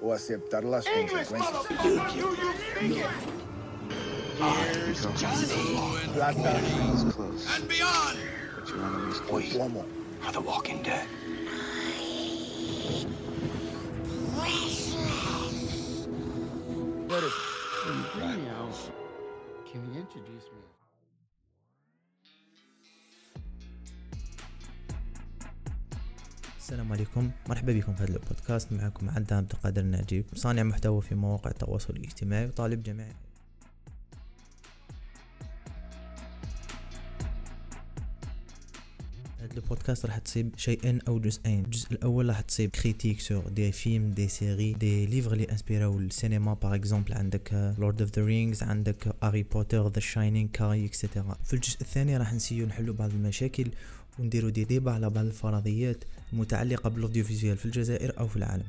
o aceptar las English, consecuencias. Here's Johnny. Plata. And beyond. O plomo. Are the Walking Dead. What if in the? Can you introduce me? السلام عليكم. مرحبا بكم في هذا البودكاست. معكم عدى عبد القادر النجيب صانع محتوى في مواقع التواصل الاجتماعي وطالب جامعي. هذا البودكاست راح تصيب شيئين أو جزئين. الجزء الأول راح تصيب critiques sur des films des séries des livres اللي انسبيراو السينما par exemple عندك Lord of the Rings عندك Harry Potter The Shining كاين et cetera في الجزء الثاني راح نسيو نحلو بعض المشاكل ونديرو دي ديبا على بعض الفرضيات المتعلقة بال audiovisuel في الجزائر أو في العالم.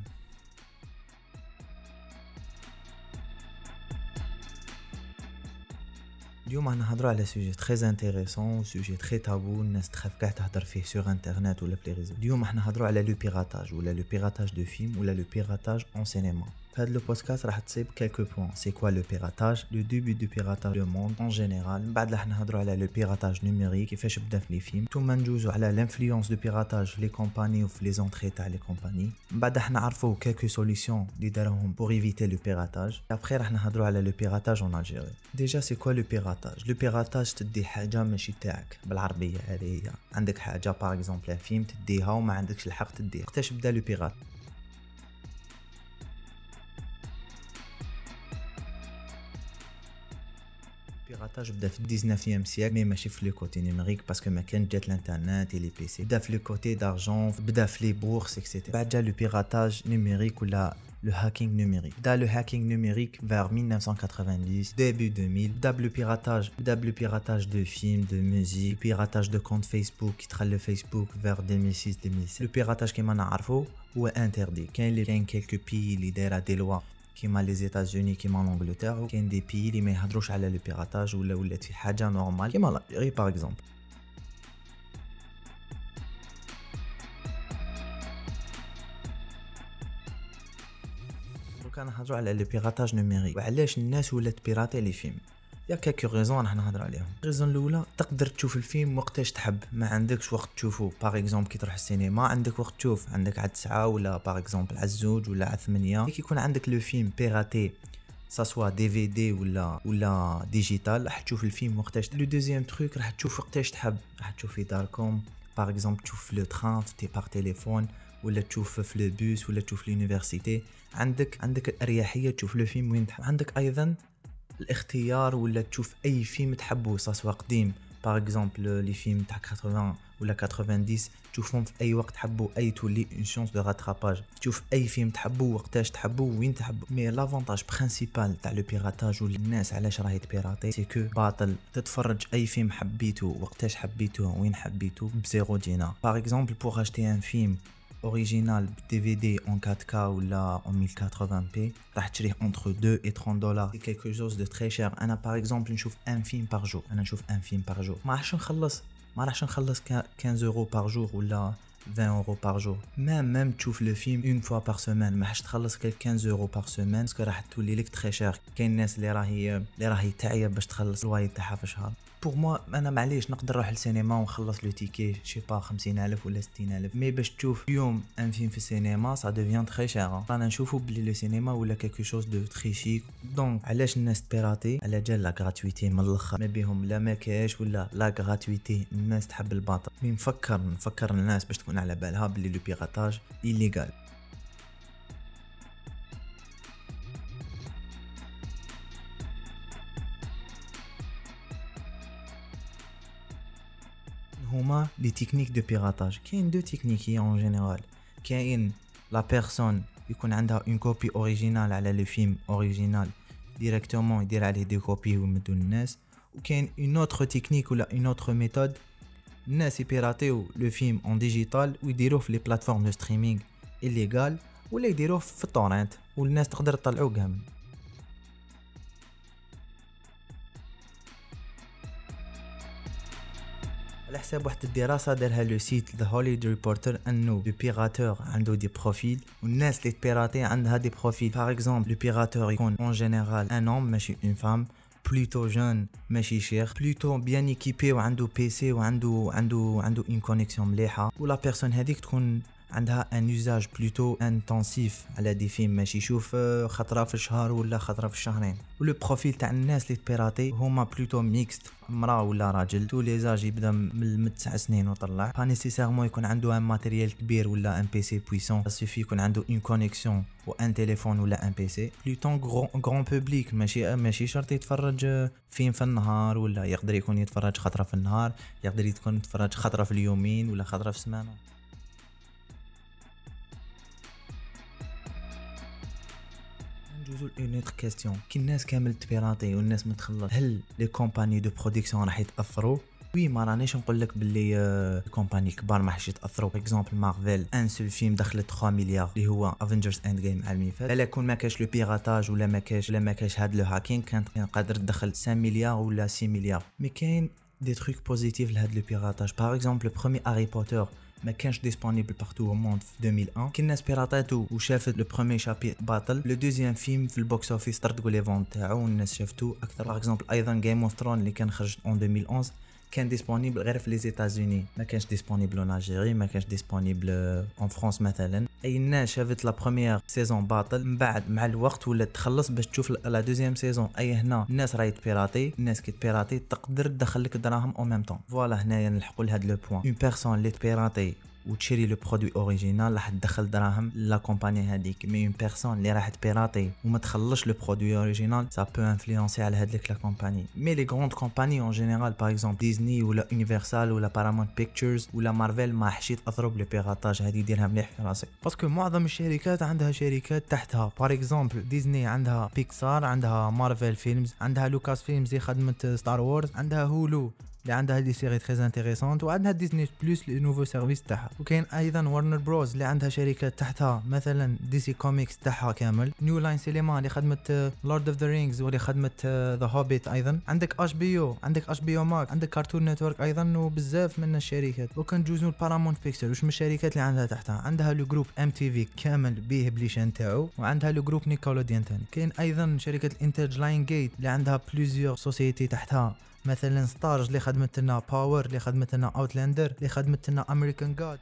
اليوم راح نهضروا على sujet très intéressant sujet très tabou الناس تخاف كاع تهضر فيه sur Internet ولا في les réseaux اليوم راح نهضروا على le piratage ولا le piratage de films ولا le piratage en cinéma في هذا البودكاست راح تصيب quelques points c'est quoi le piratage le début du piratage du monde en général من بعد راح نهضروا على le piratage numérique كيفاش بدا في les films ثم ندوزو على l'influence du piratage les compagnies وفي les entrées تاع les compagnies من بعد راح نعرفوا quelques solutions اللي داروهم pour éviter le piratage après راح نهضروا على le piratage en Algérie déjà c'est quoi le piratage le piratage تدي حاجة ماشي تاعك بالعربيه هذه هي عندك حاجة par exemple فيلم تديها وما عندكش الحق تديها وقتاش بدا le pirate ال piratage بدا في 19 siècle mais ماشي في le côté numérique parce que ما كان جات الانترنت et les PC بدا في le côté d'argent بدا في les bourses et cetera بعد جا le piratage numérique ولا le hacking numérique. بدا le hacking numérique vers 1990, début 2000. بدا le piratage, بدا le piratage de films, de musique, le piratage de comptes Facebook qui traite le Facebook vers 2006-2007. Le piratage كيما نعرفو هو interdit. كاين اللي كاين quelques pays اللي دايره des lois كيما les États-Unis كيما l'Angleterre وكاين des pays اللي ما يهضروش على le piratage ولا ولات في حاجة normale. كيما l'Algérie par exemple دوكا نهضروا على le piratage numérique. وعلاش الناس ولات pirater les films؟ y a quelques raisons راح نهضر عليهم. ال raison الأولى تقدر تشوف الفيلم وقتاش تحب. ما عندكش وقت تشوفه par exemple كي تروح السينما عندك وقت تشوف. عندك عاد ساعه ولا par exemple على الزوج ولا على ثمانية كي يكون عندك le film piraté ça soit DVD ولا ولا digital راح تشوف الفيلم وقتاش le deuxième truc راح تشوف وقتاش تحب. راح تشوف في داركم par exemple تشوف في le train في تي par téléphone ولا تشوف في le bus ولا تشوف في l'université عندك عندك الأريحية تشوف le film وين تحب. عندك أيضا الاختيار ولا تشوف أي فيلم تحبه سواء قديم par exemple les films تاع 80 ولا 90 تشوفهم في أي وقت تحبوا et تولي une chance de rattrapage تشوف أي فيلم تحبه وقتاش تحبه وين تحبه. mais l'avantage principal تاع le piratage والناس علاش راهي تبيراتي c'est que باطل. تتفرج أي فيلم حبيته وقتاش حبيته وين حبيته ب zéro دينار. par exemple pour acheter un film original DVD en 4K ولا en 1080p راح تشريه entre 2 et 30 دولار c'est quelque chose de très cher. أنا par exemple نشوف un film par jour أنا نشوف un film par jour ما راحش نخلص ما راحش نخلص 15 euros par jour ولا 20 euros par jour même même تشوف le film une fois par semaine ما راحش تخلص que 15 euros par semaine parce que راح تولي لك très cher كاين الناس اللي راهي اللي راهي تعيا باش تخلص الواي تاعها في الشهر pour moi أنا معليش نقدر نروح للسينما ونخلص le ticket je sais pas 50000 ولا 60000 mais باش تشوف يوم un film في السينما ça devient très cher رانا نشوفو بلي le cinéma ولا quelque chose de très cher donc علاش الناس تبيراتي؟ على جال la gratuité من الأخر. ما بيهم لا ما كاش ولا la gratuité الناس تحب الباطل. mais نفكر نفكر الناس باش تكون على بالها بلي le piratage illégal هما les techniques de piratage كاين deux techniques هي en général كاين la personne يكون عندها une copie originale على le film original directement يدير عليه des copies ويمدو للناس وكاين une autre technique ولا une autre méthode الناس يبيراتيو le film en digital ويديروه في les plateformes de streaming illégales ولا يديروه في ال torrent والناس تقدر تطلعوه كامل على حساب واحد الدراسه دارها le site The Hollywood Reporter انه le pirateur عنده des profils والناس اللي تبيراتي عندها des profils par exemple le pirateur يكون en général un homme ماشي une femme plutôt jeune ماشي شيخ plutôt bien équipé وعنده PC وعنده عنده عنده une connexion مليحه و la personne هذيك تكون عندها un usage plutôt intensif على des films ماشي يشوف آه، خطرة في الشهر ولا خطرة في الشهرين. و le profil تاع الناس اللي تبيراتي هما plutôt mixte مرا ولا راجل. tous les âges يبدأ من تسع سنين وطلع. pas nécessairement يكون عنده un matériel كبير ولا un PC puissant suffit يكون عنده une connexion و un téléphone ولا un PC plutôt grand public ماشي ماشي شرط يتفرج آه، فيلم في النهار ولا يقدر يكون يتفرج خطرة في النهار. يقدر يكون يتفرج خطرة في اليومين ولا خطرة في السمانة. نجوزو une autre question كي الناس كامل تبيراطي والناس متخلط هل les compagnies de production راح يتأثروا؟ oui ما رانيش نقول لك باللي آه، compagnies كبار ما حش يتأثروا. exemple Marvel un seul film دخلت 3 مليار اللي هو Avengers Endgame على المثال ألا كون ما كاش le piratage ولا ما كاش ولا ما كاش هاد le hacking كانت قادر تدخل 5 مليار ولا 6 مليار mais كاين des trucs positifs لهاد le piratage par exemple premier Harry Potter ما كانش disponible partout au monde في 2001 كي الناس بيراتاتو وشافت le premier chapitre باطل le deuxième film في ال box office تقول لي فون تاعو والناس شافتو أكثر par exemple أيضا Game of Thrones اللي كان خرج en 2011 كان disponible غير في les États-Unis ما كانش disponible en Algérie ما كانش disponible en France مثلا. أي الناس شافت la première saison باطل من بعد مع الوقت ولا تخلص باش تشوف la deuxième saison أي هنا الناس راهي تبيراتي الناس كي تبيراتي تقدر تدخل لك دراهم au même temps voilà هنايا نلحقوا لهاد le point une personne اللي تبيراتي. وتشري le produit original راح تدخل دراهم la compagnie هذيك mais une personne اللي راح تبيراتي وما تخلصش le produit original ça peut influencer على هذيك la compagnie. mais les grandes compagnies en général par exemple Disney ولا Universal ولا Paramount Pictures ولا مارفل ما حش يتاثروا ب le piratage هذه ديرها مليح في راسك. parce que معظم الشركات عندها شركات تحتها. par exemple Disney عندها بيكسار عندها Marvel Films عندها Lucas Films اللي خدمت Star Wars عندها Hulu اللي عندها des séries très intéressantes وعندها Disney Plus nouveau service تاعها. وكاين أيضا Warner Bros اللي عندها شركات تحتها مثلا DC Comics تاعها كامل. New Line Cinema اللي خدمت Lord of the Rings واللي خدمت The Hobbit أيضا. عندك HBO عندك HBO Max عندك Cartoon Network أيضا وبزاف من الشركات. وكان جوزو ال Paramount Pictures واش من الشركات اللي عندها تحتها؟ عندها le groupe MTV كامل بيه بليشان تاعو وعندها le groupe Nickelodeon ثاني كاين أيضا شركة الانتاج Lionsgate اللي عندها plusieurs sociétés تحتها. مثلا Starz اللي خدمت لنا Power اللي خدمت لنا Outlander اللي خدمت لنا American Gods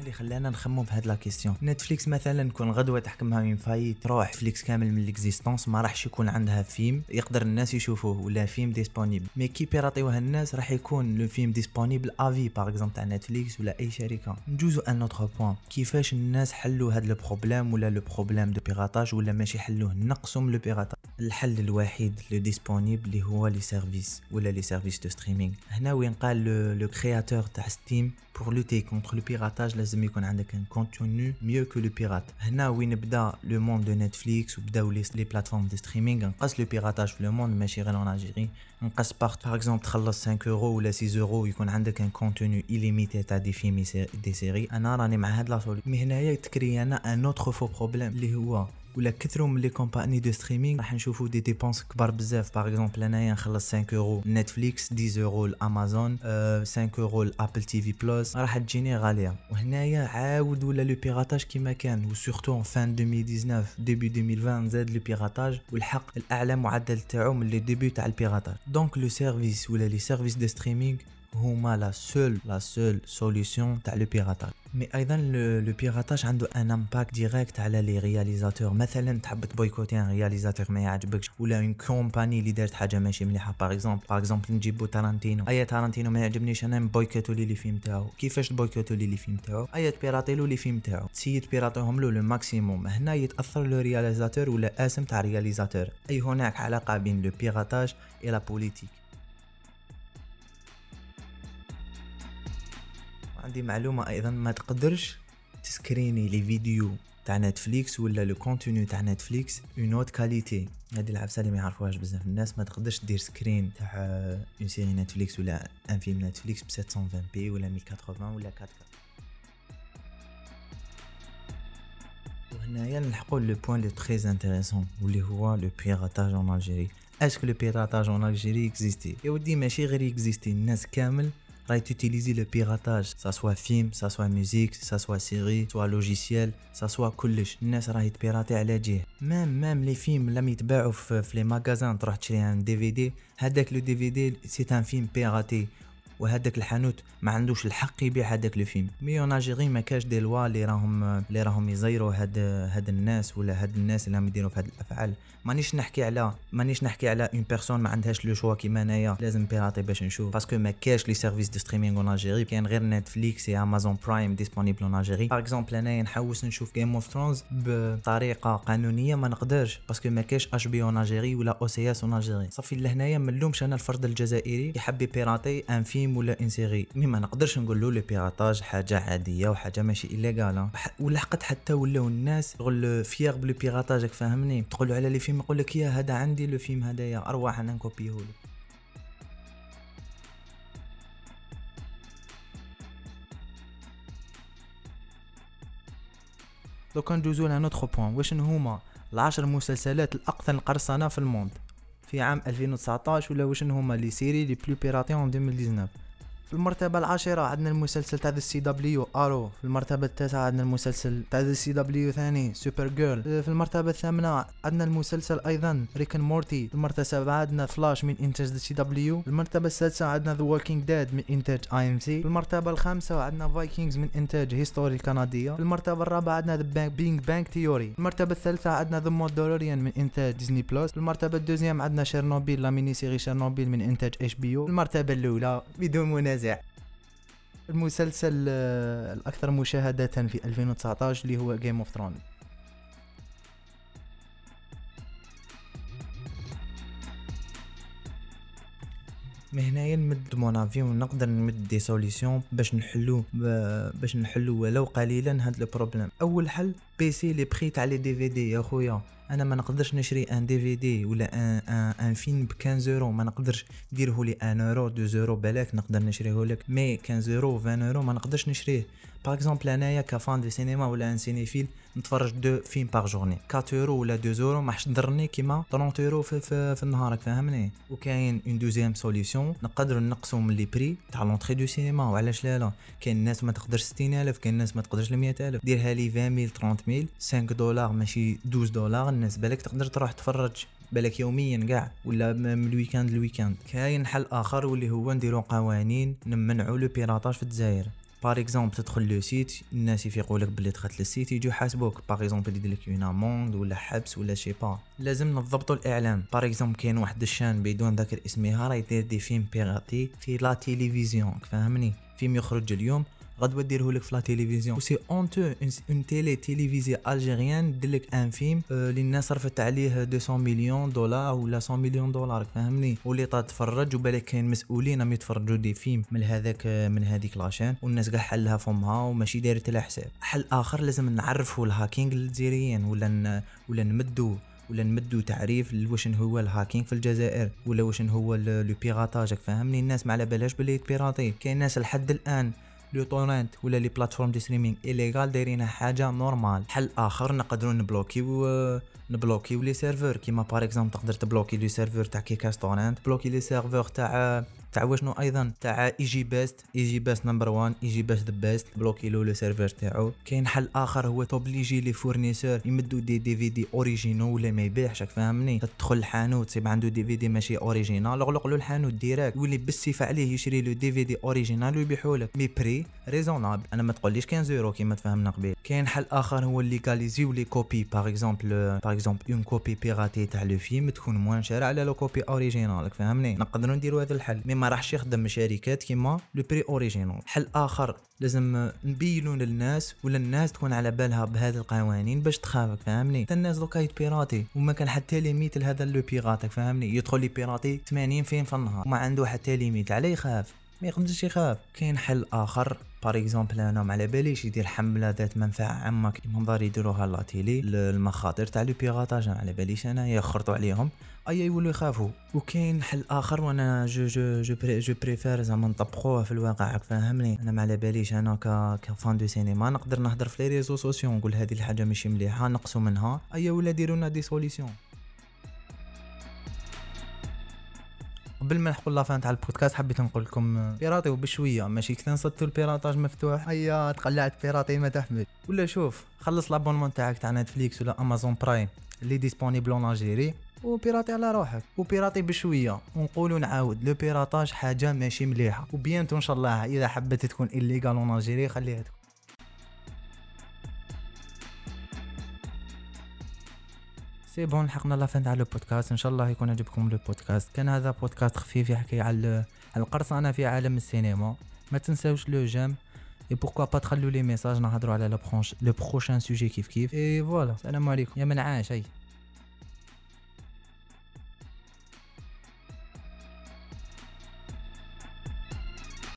اللي خلانا نخمم في هاد la question. Netflix مثلا كون غدوة تحكمها من فاي تروح فليكس كامل من l'existence ما راحش يكون عندها فيلم يقدر الناس يشوفوه ولا فيلم disponible mais كي بيراطيوها الناس راح يكون le film disponible افي par exemple تاع Netflix ولا أي شركة. نجوزو un autre point كيفاش الناس حلوا هاد le problème ولا le problème de piratage ولا ماشي حلوة نقصوا من le piratage الحل الوحيد le disponible اللي هو les services ولا les services de streaming هنا وين قال le créateur تاع Steam pour lutter contre le piratage لازم يكون عندك un contenu mieux que le pirate هنا وين بدا le monde de Netflix وبداو les plateformes de streaming نقص le piratage في le monde ماشي غير en Algérie نقص بارت par exemple تخلص 5 اورو ولا 6 اورو يكون عندك un contenu illimité تاع des films des séries أنا راني مع هاد la solution mais هنايا تكري أنا une autre fois problème اللي هو ولا كثروا من les compagnies de streaming. راح نشوفوا des dépenses كبار بزاف. par exemple انايا نخلص 5 euros Netflix 10 euros ل Amazon 5 euros ل Apple TV Plus راح تجيني غالية. وهنايا عاود ولا le piratage كيما كان. و surtout fin 2019 début 2020 زاد le piratage. والحق الأعلى معدل تاعو من les débuts تاع ال piratage. donc le service ولا les services de streaming هما la seule la seule solution تاع le piratage mais أيضا le piratage عنده un impact direct على les réalisateurs مثلا تحب تبويكوتي un réalisateur ما يعجبكش ولا une compagnie اللي دارت حاجة ماشي مليحة. par exemple par exemple نجيبو تارانتينو اي تارانتينو ما يعجبنيش أنا نبويكوتو les les films تاعو. كيفاش تبويكوتو les les films تاعو؟ et تبيراتيلو les films تاعو. تسيي تبيراتيهم له le maximum هنا يتأثر le réalisateur ولا اسم تاع réalisateur أي هناك علاقة بين le piratage et la politique عندي معلومة أيضا ما تقدرش تسكريني les vidéos تاع نتفليكس ولا le contenu تاع نتفليكس en haute qualité هذه العفسه اللي ما يعرفوهاش بزاف الناس ما تقدرش دير screen تاع une série نتفليكس ولا un film نتفليكس ب 720 p ولا 1080 ولا 4K هنايا نلحقوا le point le très intéressant واللي هو le piratage en Algérie est-ce que le piratage en Algérie اكزيستي يا ودي ماشي غير اكزيستي الناس كامل راهي توتيليزي le piratage ça soit film ça soit musique ça soit série soit logiciel ça soit كلش الناس راهي تبيراتي على جهه même même les films لم يتباعوا في, في les magasins تروح تشري un DVD هذاك le DVD c'est un film piraté وهذاك الحانوت ما عندوش الحق يبيع هذاك le film. mais en Algérie ما كاش des lois اللي راهم اللي راهم يزيروا هاد هاد الناس ولا هاد الناس اللي راهم يديروا في هاد الأفعال. مانيش نحكي على مانيش نحكي على une personne ما عندهاش le choix كيما انايا لازم نبيراتي باش نشوف. parce que ما كاش les services de streaming en Algérie كاين غير نتفليكس يا امازون برايم disponible en Algérie par exemple انايا نحوس نشوف Game of Thrones بطريقة قانونية ما نقدرش. parce que ما كاش HBO en Algérie ولا OCS en Algérie صافي لهنايا ما نلومش أنا الفرد الجزائري يحب يبيراتي un film ولا une série mais ما نقدرش نقول له le piratage حاجة عادية وحاجه ماشي illégale ولحقت حتى ولاو الناس شغل fiers ب le piratage فاهمني؟ تقول على les films يقول لك يا هذا عندي le film هذايا أرواح أنا نكوبيه لك دوكا ندوزو ل notre point واش هما؟ العشر مسلسلات الاكثر قرصنه في ال monde. في عام 2019 ولا واش هما les séries les plus piratées en 2019 في المرتبة العاشرة عندنا المسلسل تاع The CW Arrow في المرتبة التاسعة عندنا المسلسل تاع The CW ثاني Supergirl في المرتبة الثامنة عندنا المسلسل أيضا Rick and Morty في المرتبة السابعة عندنا فلاش من انتاج CW في المرتبة السادسة عندنا The Walking Dead من انتاج AMC في المرتبة الخامسة عندنا Vikings من انتاج History الكندية في المرتبة الرابعة عندنا The Big Bang Theory في المرتبة الثالثة عندنا The Mandalorian من انتاج Disney Plus في المرتبة ال deuxième عندنا شيرنوبيل la mini-série شيرنوبيل من انتاج HBO في المرتبة الاولى بدون منازع المسلسل آه، الأكثر مشاهدة في 2019 اللي هو Game of Thrones من هنايا نمد mon avis ونقدر نمد des solutions باش نحلو باش نحلو ولو قليلا هاد ال problème أول حل بيسي les prix تاع les DVD يا خويا. أنا ما نقدرش نشري un DVD ولا un un, un film ب 15 أورو. ما نقدرش نديره لي 1 اورو 2 اورو بالك نقدر نشريه لك مي 15 أورو 20 اورو ما نقدرش نشريه. par exemple أنايا ك fan de cinéma ولا un cinéphile نتفرج deux films par journée 4 اورو ولا 2 اورو ما ضرني كيما 30 اورو في, في, في النهار فاهمني؟ وكاين une deuxième solution نقدروا نقصوا من les prix تاع l'entrée de cinéma وعلاش لا لا؟ كاين الناس ما تقدرش 60000 كاين الناس ما تقدرش ل 100000 ديرها لي 20000 30000 5 دولار ماشي 12 دولار الناس بالك تقدر تروح تفرج بالك يوميا كاع ولا من ال week-end لل week-end. كاين حل آخر واللي هو نديرو قوانين نمنعوا le piratage في الجزائر. par exemple تدخل le site الناس يفيقوا لك بلي دخلت لل site يجوا يحاسبوك par exemple يدير لك une amende ولا حبس ولا شي با لازم نضبطوا الإعلام. par exemple كاين واحد ال chaîne بدون ذكر اسمها راه يدير des films piratés في la télévision فاهمني؟ فيلم يخرج اليوم غدوه ديره لك في la télévision. si اونتو une télé télévision algérienne دير لك un film اللي الناس صرفت عليه 200 مليون دولار ولا 100 مليون دولار فهمني واللي تتفرج وبالك كاين مسؤولين راهم يتفرجوا des films من هذاك من هذيك la chaîne والناس كاع حلها فمها وماشي دايره لها حساب حل اخر لازم نعرفوا ال hacking للجزائريين ولا ولا نمدوا ولا نمدوا تعريف واش هو ال hacking في الجزائر ولا واش هو le piratage فهمني الناس ما على بالهاش بلي يتبيراتي كاين ناس لحد الان le torrent ولا les plateformes de streaming illégales دايرينها حاجة normale حل آخر نقدروا نبلوكيو نبلوكيو les serveurs كيما par exemple تقدر تبلوكي les serveurs تاع Kickass Torrents بلوكي les serveurs تاع تاع واشنو أيضا؟ تاع اي جي بيست. اي جي بيست نمبر 1 اي جي بيست ذا بيست. بلوكي له le serveur تاعو. كاين حل آخر هو توبليجي les fournisseurs. يمدوا des DVD originaux ولا ما يبيعش فاهمني؟ تدخل الحانوت تصيب عنده DVD ماشي original اغلق له الحانوت direct يولي بالسيف عليه يشري له DVD original ويبيعوا لك. mais prix raisonnable أنا ما تقوليش 15 يورو كيما تفهمنا قبيل. كاين حل آخر هو ليغاليزيو les copies par exemple par exemple une copie piratée تاع le film تكون moins chère على la copie originale فهمني نقدروا نديروا هذا الحل. mais ما راحش يخدم شركات كيما le prix original. حل اخر لازم نبينوا للناس ولا الناس تكون على بالها بهذه القوانين باش تخافك فاهمني الناس دوكا يتبيراتي وما كان حتى limite لهذا le piratage فاهمني يدخل لي بيراتي 80 فين في النهار وما عنده حتى limite عليه يخاف. ما يقدرش يخاف كاين حل آخر par exemple أنا ما على باليش يدير حملة ذات منفعة عامة كيما دار يديروها la télé المخاطر تاع le piratage. ما على باليش أنا يخرطوا عليهم. أي يولوا يخافوا. وكاين حل آخر وأنا je je je, pré je préfère زعما نطبقوه في الواقع فاهمني. أنا ما على باليش أنا ك ك fan de cinéma نقدر نهضر في les réseaux sociaux نقول هذه الحاجة ماشي مليحة نقصوا منها. أي ولا ديروا لنا des solutions قبل ما نحكوا la fin تاع البودكاست حبيت نقول لكم بيراطيو بشويه ماشي؟ كثر نصدتوا ال piratage مفتوح. هيا تقلعت بيراطي ما تحمل. ولا شوف خلص l'abonnement تاعك تاع نتفليكس ولا امازون برايم اللي disponible en Algérie وبيراطي على روحك. وبيراطي بشوية. ونقولوا نعاود le piratage حاجة ماشي مليحة. و bientôt إن شاء الله إذا حبيت تكون ال légal en Algérie خليها تكون. c'est bon لحقنا la fin تاع le podcast. إن شاء الله يكون عجبكم le podcast. كان هذا بودكاست خفيف يحكي على القرصنه في عالم السينما. ما تنساوش le j'aime. et pourquoi pas تخلوا لي message نهضروا على le prochain sujet كيف كيف. et voilà السلام عليكم. يا من عاش أي.